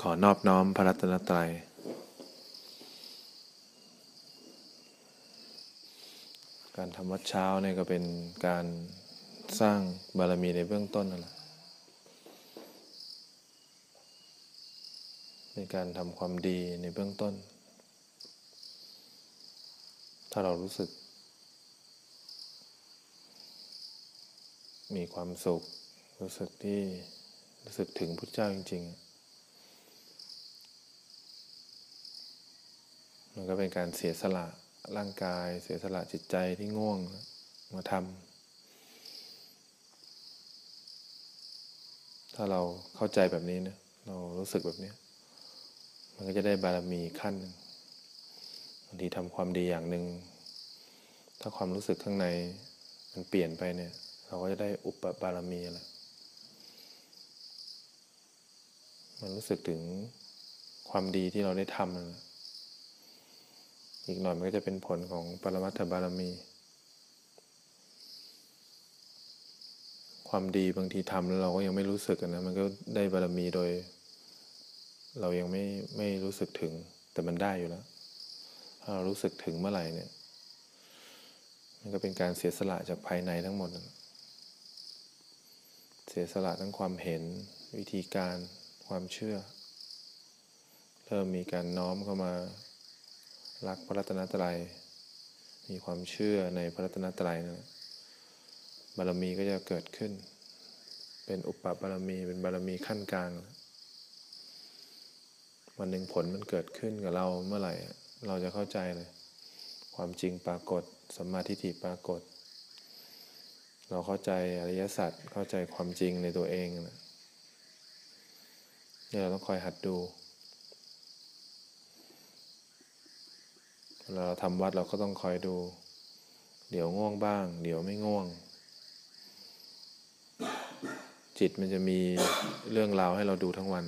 ขอนอบน้อมพระรัตนตรัย การทำวัดเช้าเนี่ยก็เป็นการสร้างบารมีในเบื้องต้นนั่นแหละเป็นการทำความดีในเบื้องต้น ถ้าเรารู้สึก มีความสุข รู้สึกที่รู้สึกถึงพุทธเจ้าจริง ๆ มันก็เป็นการเสียสละร่างกาย เสียสละจิตใจที่ง่วงมาทำถ้าเราเข้าใจแบบนี้นะเรารู้สึกแบบนี้มันก็จะได้บารมีขั้นหนึ่งบางทีทำความดีอย่างหนึ่งถ้าความรู้สึกข้างในมันเปลี่ยนไปเนี่ย เราก็จะได้อุปบารมีแหละมันรู้สึกถึงความดีที่เราได้ทำนะ อีกหน่อยมันก็จะเป็นผลของปรมัตถบารมี ความดีบางทีทำแล้วเราก็ยังไม่รู้สึกนะ มันก็ได้บารมีโดย เรายังไม่ไม่รู้สึกถึง แต่มันได้อยู่แล้วถ้าเรารู้สึกถึงเมื่อไหร่เนี่ย มันก็เป็นการเสียสละจากภายในทั้งหมด เสียสละทั้งความเห็นวิธีการความเชื่อ เริ่มมีการน้อมเข้ามา รักพระรัตนตรัย มีความเชื่อในพระรัตนตรัยนะบารมีก็จะเกิดขึ้น เป็นอุปบารมีเป็นบารมีขั้นกลาง วันหนึ่งผลมันเกิดขึ้นกับเราเมื่อไหร่ เราจะเข้าใจเลย ความจริงปรากฏสัมมาทิฏฐิปรากฏ เราเข้าใจอริยสัจเข้าใจความจริงในตัวเองนะนี่เราต้องคอยหัดดู เราทำวัดเราก็ต้องคอยดู เดี๋ยวง่วงบ้าง เดี๋ยวไม่ง่วง จิตมันจะมีเรื่องราวให้เราดูทั้งวัน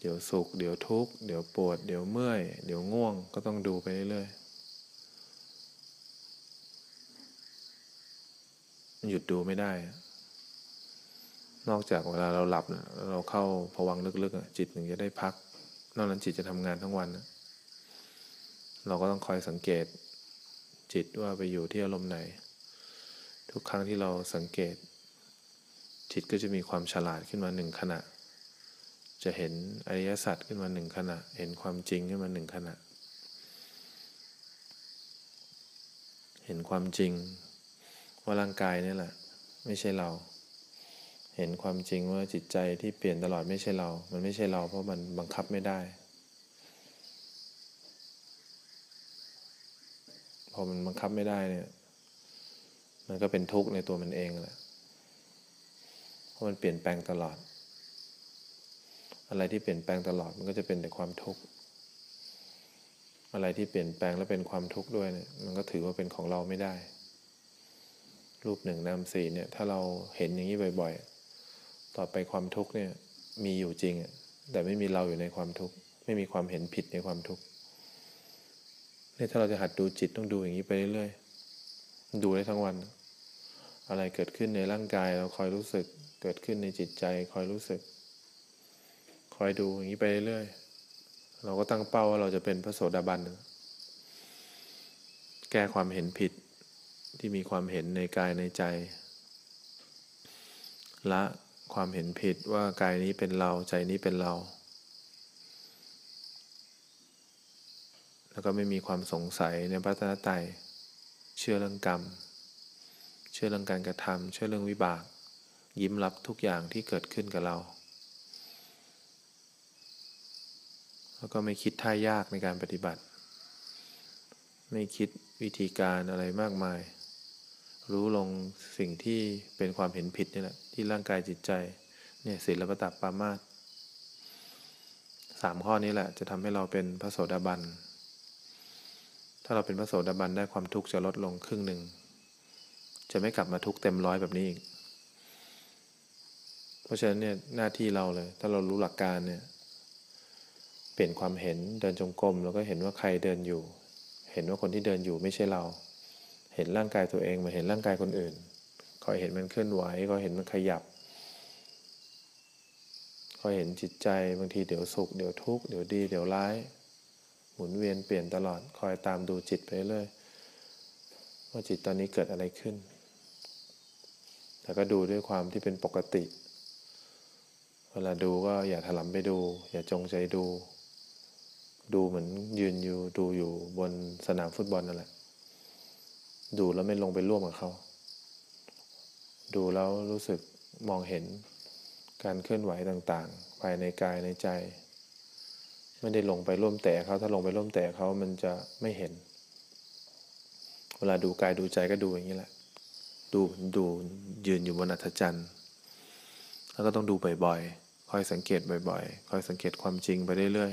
เดี๋ยวสุข เดี๋ยวทุกข์ เดี๋ยวปวด เดี๋ยวเมื่อย เดี๋ยวง่วง ก็ต้องดูไปเรื่อยๆหยุดดูไม่ได้ นอกจากเวลาเราหลับ เราเข้าผวังลึกๆจิตหนึ่งจะได้พัก นอกนั้นจิตจะทำงานทั้งวันนะ เราก็ต้องคอยสังเกตจิตว่าไปอยู่ที่อารมณ์ไหน ทุกครั้งที่เราสังเกต จิตก็จะมีความฉลาดขึ้นมาหนึ่งขณะ จะเห็นอริยสัจขึ้นมาหนึ่งขณะ เห็นความจริงขึ้นมาหนึ่งขณะ เห็นความจริงว่าร่างกายนี่แหละ ไม่ใช่เรา เห็นความจริงว่าจิตใจที่เปลี่ยนตลอดไม่ใช่เรา มันไม่ใช่เราเพราะมันบังคับไม่ได้ พอมันบังคับไม่ได้เนี่ย มันก็เป็นทุกข์ในตัวมันเองแหละเพราะมันเปลี่ยนแปลงตลอด อะไรที่เปลี่ยนแปลงตลอดมันก็จะเป็นแต่ความทุกข์อะไรที่เปลี่ยนแปลงแล้วเป็นความทุกข์ด้วยเนี่ย มันก็ถือว่าเป็นของเราไม่ได้ รูปหนึ่งนามสี่เนี่ย ถ้าเราเห็นอย่างนี้บ่อยๆ ต่อไปความทุกข์เนี่ย มีอยู่จริงแต่ไม่มีเราอยู่ในความทุกข์ไม่มีความเห็นผิดในความทุกข์ เนี่ยถ้าเราจะหัดดูจิตต้องดูอย่างนี้ไปเรื่อยๆ ดูได้ทั้งวัน อะไรเกิดขึ้นในร่างกายเราคอยรู้สึก เกิดขึ้นในจิตใจคอยรู้สึก คอยดูอย่างนี้ไปเรื่อยๆ เราก็ตั้งเป้าว่าเราจะเป็นพระโสดาบัน แก้ความเห็นผิดที่มีความเห็นในกายในใจ ละความเห็นผิดว่ากายนี้เป็นเราใจนี้เป็นเรา แล้วก็ไม่มีความสงสัยในพระตนตรัยเชื่อเรื่องกรรม เชื่อเรื่องการกระทำเชื่อเรื่องวิบาก ยิ้มรับทุกอย่างที่เกิดขึ้นกับเรา แล้วก็ไม่คิดท่ายากในการปฏิบัติ ไม่คิดวิธีการอะไรมากมาย รู้ลงสิ่งที่เป็นความเห็นผิดนี่แหละที่ร่างกายจิตใจเนี่ยศีลปตับปามาตสามข้อนี้แหละจะทำให้เราเป็นพระโสดาบันาเราเป็นพระโสดาบันได้ความทุกข์จะลดลงครึ่งหนึ่ง จะไม่กลับมาทุกข์เต็มร้อยแบบนี้อีก เพราะฉะนั้นเนี่ยหน้าที่เราเลย ถ้าเรารู้หลักการเนี่ย เปลี่ยนความเห็นเดินจงกรมแล้วก็เห็นว่าใครเดินอยู่ เห็นว่าคนที่เดินอยู่ไม่ใช่เรา เห็นร่างกายตัวเองมาเห็นร่างกายคนอื่น คอยเห็นมันเคลื่อนไหวคอยเห็นมันขยับคคอยเห็นจิตใจบางทีเดี๋ยวสุขเดี๋ยวทุกข์เดี๋ยวดีเดี๋ยวร้าย หมุนเวียนเปลี่ยนตลอดคอยตามดูจิตไปเรื่อยว่าจิตตอนนี้เกิดอะไรขึ้นแต่ก็ดูด้วยความที่เป็นปกติ เวลาดูก็อย่าถลำไปดู อย่าจงใจดู ดูเหมือนยืนอยู่ดูอยู่บนสนามฟุตบอลนั่นแหละ ดูแล้วไม่ลงไปร่วมกับเขา ดูแล้วรู้สึกมองเห็นการเคลื่อนไหวต่างๆ ภายในกายในใจ ไม่ได้ลงไปร่วมแต่เขาถ้าลงไปร่วมแต่เขามันจะไม่เห็น เวลาดูกายดูใจก็ดูอย่างนี้แหละ ดูดูยืนอยู่บนอัศจรรย์แล้วก็ต้องดูบ่อยๆคอยสังเกตบ่อยๆคอยสังเกตความจริงไปเรื่อย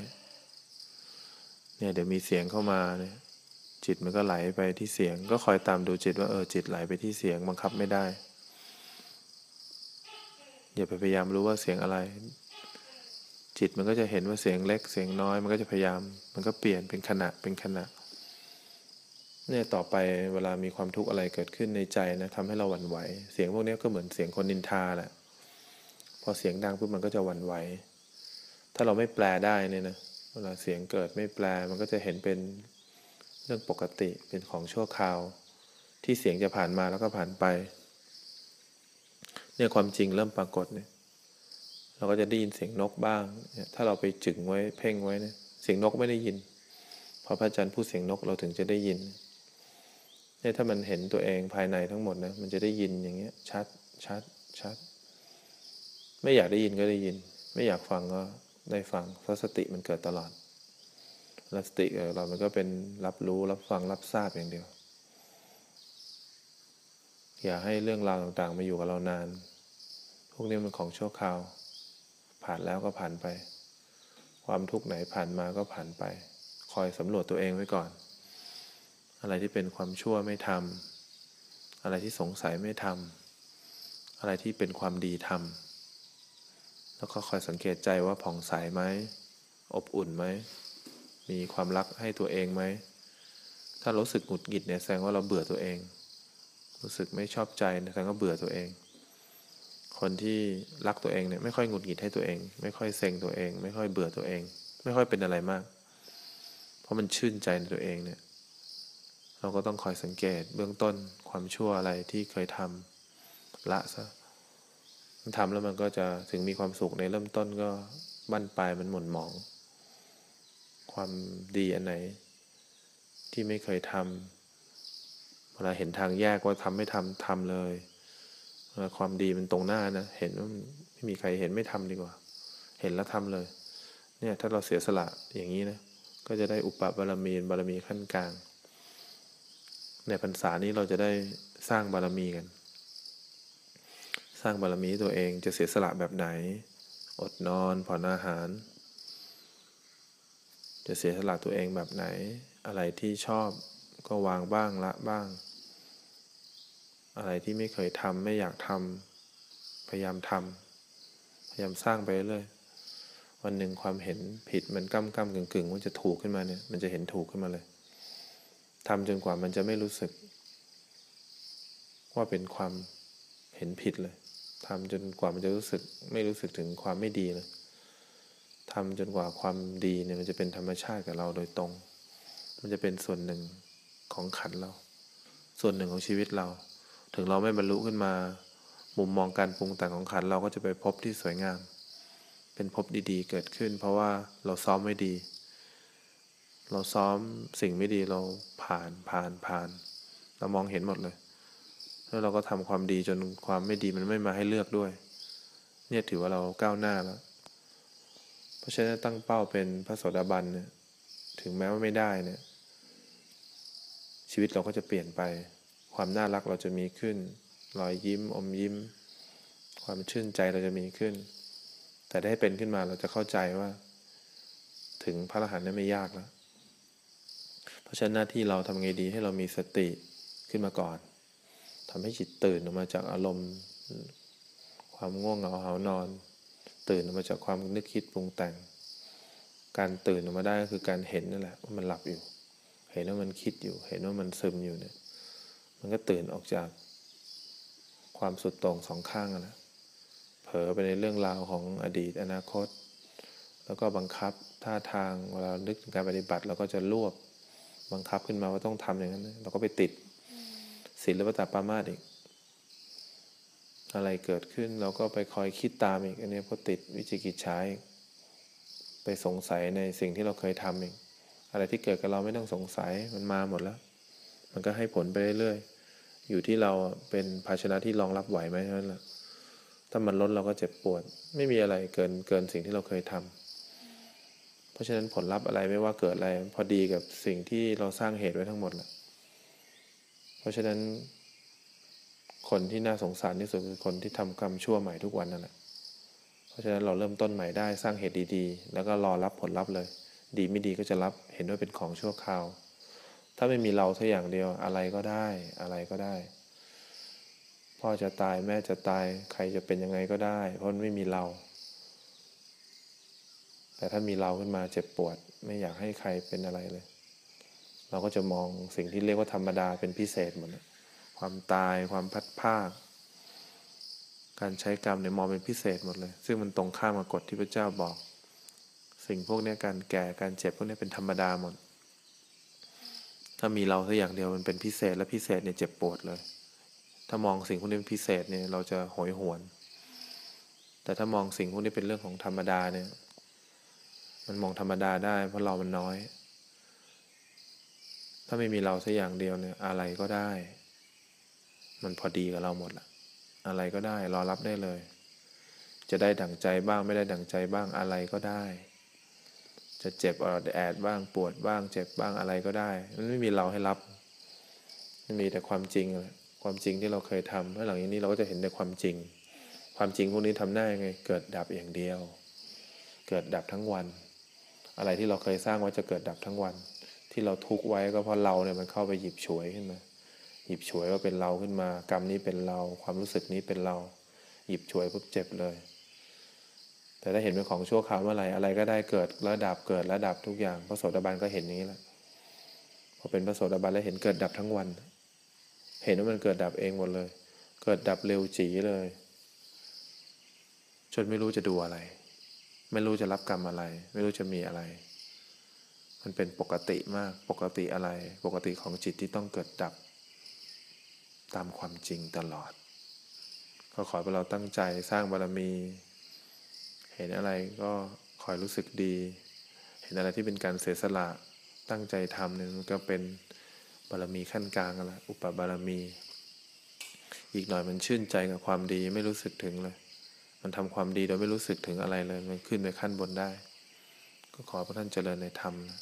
ๆเนี่ยเดี๋ยวมีเสียงเข้ามาเนี่ยจิตมันก็ไหลไปที่เสียง ก็คอยตามดูจิตว่าเออจิตไหลไปที่เสียงบังคับไม่ได้อย่าไปพยายามรู้ว่าเสียงอะไร จิตมันก็จะเห็นว่าเสียงเล็กเสียงน้อย มันก็จะพยายาม มันก็เปลี่ยนเป็นขณะเป็นขณะเนี่ยต่อไปเวลามีความทุกข์อะไรเกิดขึ้นในใจนะทำให้เราหวั่นไหว เสียงพวกนี้ก็เหมือนเสียงคนนินทาแหละพอเสียงดังปุ๊บมันก็จะหวั่นไหว ถ้าเราไม่แปลได้เนี่ยนะเวลาเสียงเกิดไม่แปลมันก็จะเห็นเป็นเรื่องปกติเป็นของชั่วคราว ที่เสียงจะผ่านมาแล้วก็ผ่านไป เนี่ยความจริงเริ่มปรากฏเนี่ย เราก็จะได้ยินเสียงนกบ้าง ถ้าเราไปจึงไว้เพ่งไว้เนี่ยเสียงนกไม่ได้ยิน พอพระอาจารย์พูดเสียงนกเราถึงจะได้ยินเนี่ยถ้ามันเห็นตัวเองภายในทั้งหมดนะมันจะได้ยินอย่างเงี้ย ชัดชัดชัด ไม่อยากได้ยินก็ได้ยิน ไม่อยากฟังก็ได้ฟังเพราะสติมันเกิดตลอดแล้วสติเรามันก็เป็นรับรู้รับฟังรับทราบอย่างเดียว อย่าให้เรื่องราวต่างๆมาอยู่กับเรานาน พวกนี้มันของชั่วคราว ผ่านแล้วก็ผ่านไป ความทุกข์ไหนผ่านมาก็ผ่านไป คอยสำรวจตัวเองไว้ก่อน อะไรที่เป็นความชั่วไม่ทำอะไรที่สงสัยไม่ทำอะไรที่เป็นความดีทำแล้วก็คอยสังเกตใจว่าผ่องใสไหมอบอุ่นไหมมีความรักให้ตัวเองไหม ถ้ารู้สึกหงุดหงิดเนี่ยแสดงว่าเราเบื่อตัวเอง รู้สึกไม่ชอบใจแสดงว่าเบื่อตัวเอง คนที่รักตัวเองเนี่ยไม่ค่อยหงุดหงิดให้ตัวเอง ไม่ค่อยเซ็งตัวเอง ไม่ค่อยเบื่อตัวเอง ไม่ค่อยเป็นอะไรมาก เพราะมันชื่นใจในตัวเองเนี่ย เราก็ต้องคอยสังเกตเบื้องต้นความชั่วอะไรที่เคยทำละซะมันทำแล้วมันก็จะถึงมีความสุขในเริ่มต้นก็บั้นปลายมันหม่นหมอง ความดีอันไหน ที่ไม่เคยทำเวลาเห็นทางแยกว่าทำไม่ทำทำเลย ความดีมันตรงหน้านะเห็นว่าไม่มีใครเห็นไม่ทำดีกว่า เห็นแล้วทำเลย เนี่ยถ้าเราเสียสละอย่างนี้นะก็จะได้อุปบารมีบารมีขั้นกลาง ในพรรษานี้เราจะได้สร้างบารมีกัน สร้างบารมีตัวเองจะเสียสละแบบไหน อดนอนผ่อนอาหาร จะเสียสละตัวเองแบบไหน อะไรที่ชอบก็วางบ้างละบ้าง อะไรที่ไม่เคยทำไม่อยากทำพยายามทำพยายามสร้างไปเรื่อยวันหนึ่งความเห็นผิดมันก้ำก้ำกึ่งกึ่งมันจะถูกขึ้นมาเนี่ย มันจะเห็นถูกขึ้นมาเลยทำจนกว่ามันจะไม่รู้สึก ว่าเป็นความเห็นผิดเลยทำจนกว่ามันจะรู้สึก ไม่รู้สึกถึงความไม่ดีเลยทำจนกว่าความดีเนี่ยมันจะเป็นธรรมชาติกับเราโดยตรง มันจะเป็นส่วนหนึ่งของขันเรา ส่วนหนึ่งของชีวิตเรา ถึงเราไม่บรรลุขึ้นมา มุมมองการปรุงแต่งของขันเราก็จะไปพบที่สวยงาม เป็นพบดีๆ เกิดขึ้น เพราะว่าเราซ้อมไม่ดี เราซ้อมสิ่งไม่ดีเราผ่านผ่านผ่าน เรามองเห็นหมดเลย แล้วเราก็ทำความดีจนความไม่ดีมันไม่มาให้เลือกด้วย เนี่ยถือว่าเราก้าวหน้าแล้ว เพราะฉะนั้นตั้งเป้าเป็นพระโสดาบันเนี่ยถึงแม้ว่าไม่ได้เนี่ยชีวิตเราก็จะเปลี่ยนไป ความน่ารักเราจะมีขึ้น รอยยิ้มอมยิ้ม ความชื่นใจเราจะมีขึ้น แต่ได้เป็นขึ้นมาเราจะเข้าใจว่า ถึงพระอรหันต์นั้นไม่ยากแล้ว เพราะฉะนั้นหน้าที่เราทำไงดีให้เรามีสติขึ้นมาก่อนทำให้จิตตื่นออกมาจากอารมณ์ ความง่วงเหงาหานอน ตื่นออกมาจากความนึกคิดปรุงแต่ง การตื่นออกมาได้ก็คือการเห็นนั่นแหละว่ามันหลับอยู่ เห็นว่ามันคิดอยู่ เห็นว่ามันซึมอยู่เนี่ย มันก็ตื่นออกจากความสุดโต่งสองข้างนะเผลอไปในเรื่องราวของอดีตอนาคต แล้วก็บังคับท่าทางเวลานึกถึงการปฏิบัติเราก็จะรวบบังคับขึ้นมาว่าต้องทำอย่างนั้นเราก็ไปติดศีลและปตปามาสอีก อะไรเกิดขึ้นเราก็ไปคอยคิดตามอีก อันนี้ก็ติดวิจิกิจฉาอีกไปสงสัยในสิ่งที่เราเคยทำอีกอะไรที่เกิดกับเราไม่ต้องสงสัยมันมาหมดแล้ว มันก็ให้ผลไปเรื่อยๆ อยู่ที่เราเป็นภาชนะที่รองรับไหวไหมเท่านั้นแหละถ้ามันลดเราก็เจ็บปวด ไม่มีอะไรเกินเกินสิ่งที่เราเคยทำเพราะฉะนั้นผลลัพธ์อะไรไม่ว่าเกิดอะไร พอดีกับสิ่งที่เราสร้างเหตุไว้ทั้งหมดแหละเพราะฉะนั้น คนที่น่าสงสารที่สุดคือคนที่ทำกรรมชั่วใหม่ทุกวันนั่นแหละเพราะฉะนั้นเราเริ่มต้นใหม่ได้สร้างเหตุดีๆ แล้วก็รอรับผลลัพธ์เลย ดีไม่ดีก็จะรับเห็นว่าเป็นของชั่วคราว ถ้าไม่มีเราสักอย่างเดียวอะไรก็ได้ อะไรก็ได้ พ่อจะตายแม่จะตาย ใครจะเป็นยังไงก็ได้ เพราะไม่มีเรา แต่ถ้ามีเราขึ้นมาเจ็บปวด ไม่อยากให้ใครเป็นอะไรเลย เราก็จะมองสิ่งที่เรียกว่าธรรมดาเป็นพิเศษหมดความตายความพัดภาคการใช้กรรมเนี่ยมองเป็นพิเศษหมดเลย ซึ่งมันตรงข้ามกับกฎที่พระเจ้าบอก สิ่งพวกนี้การแก่การเจ็บพวกนี้เป็นธรรมดาหมด ถ้ามีเราสักอย่างเดียวมันเป็นพิเศษและพิเศษเนี่ยเจ็บปวดเลย ถ้ามองสิ่งพวกนี้เป็นพิเศษเนี่ยเราจะโหยหวน แต่ถ้ามองสิ่งพวกนี้เป็นเรื่องของธรรมดาเนี่ย มันมองธรรมดาได้ เพราะเรามันน้อย ถ้าไม่มีเราสักอย่างเดียวเนี่ย อะไรก็ได้ มันพอดีกับเราหมดละอะไรก็ได้รอรับได้เลย จะได้ดั่งใจบ้างไม่ได้ดั่งใจบ้างอะไรก็ได้ จะเจ็บอแอดบ้างปวดบ้างเจ็บบ้างอะไรก็ได้ มันไม่มีเราให้รับ มันมีแต่ความจริงความจริงที่เราเคยทำแล้วหลังจากนี้เราก็จะเห็นแต่ความจริง ความจริงพวกนี้ทำได้ไง เกิดดับอย่างเดียว เกิดดับทั้งวัน อะไรที่เราเคยสร้างไว้จะเกิดดับทั้งวัน ที่เราทุกไว้ก็เพราะเราเนี่ยมันเข้าไปหยิบฉวยขึ้นมา หยิบฉวยว่าเป็นเราขึ้นมา กรรมนี้เป็นเรา ความรู้สึกนี้เป็นเรา หยิบฉวยปุ๊บเจ็บเลย แต่ถ้าเห็นเป็นของชั่วคราวเมื่อไหร่อะไรก็ได้เกิดแล้วดับเกิดแล้วดับทุกอย่างพระโสดาบันก็เห็นอย่างนี้แหละพอเป็นพระโสดาบันแล้วเห็นเกิดดับทั้งวัน เห็นว่ามันเกิดดับเองหมดเลย เกิดดับเร็วจีเลยจนไม่รู้จะดูอะไร ไม่รู้จะรับกรรมอะไร ไม่รู้จะมีอะไร มันเป็นปกติมากปกติอะไร ปกติของจิตที่ต้องเกิดดับ ตามความจริงตลอด ก็ขอให้เราตั้งใจสร้างบารมี เห็นอะไรก็คอยรู้สึกดี เห็นอะไรที่เป็นการเสียสละตั้งใจทำเนี่ยมันก็เป็นบารมีขั้นกลางละอุปบารมี อีกหน่อยมันชื่นใจกับความดีไม่รู้สึกถึงเลย มันทำความดีโดยไม่รู้สึกถึงอะไรเลย มันขึ้นไปขั้นบนได้ ก็ขอพระท่านเจริญในธรรมนะ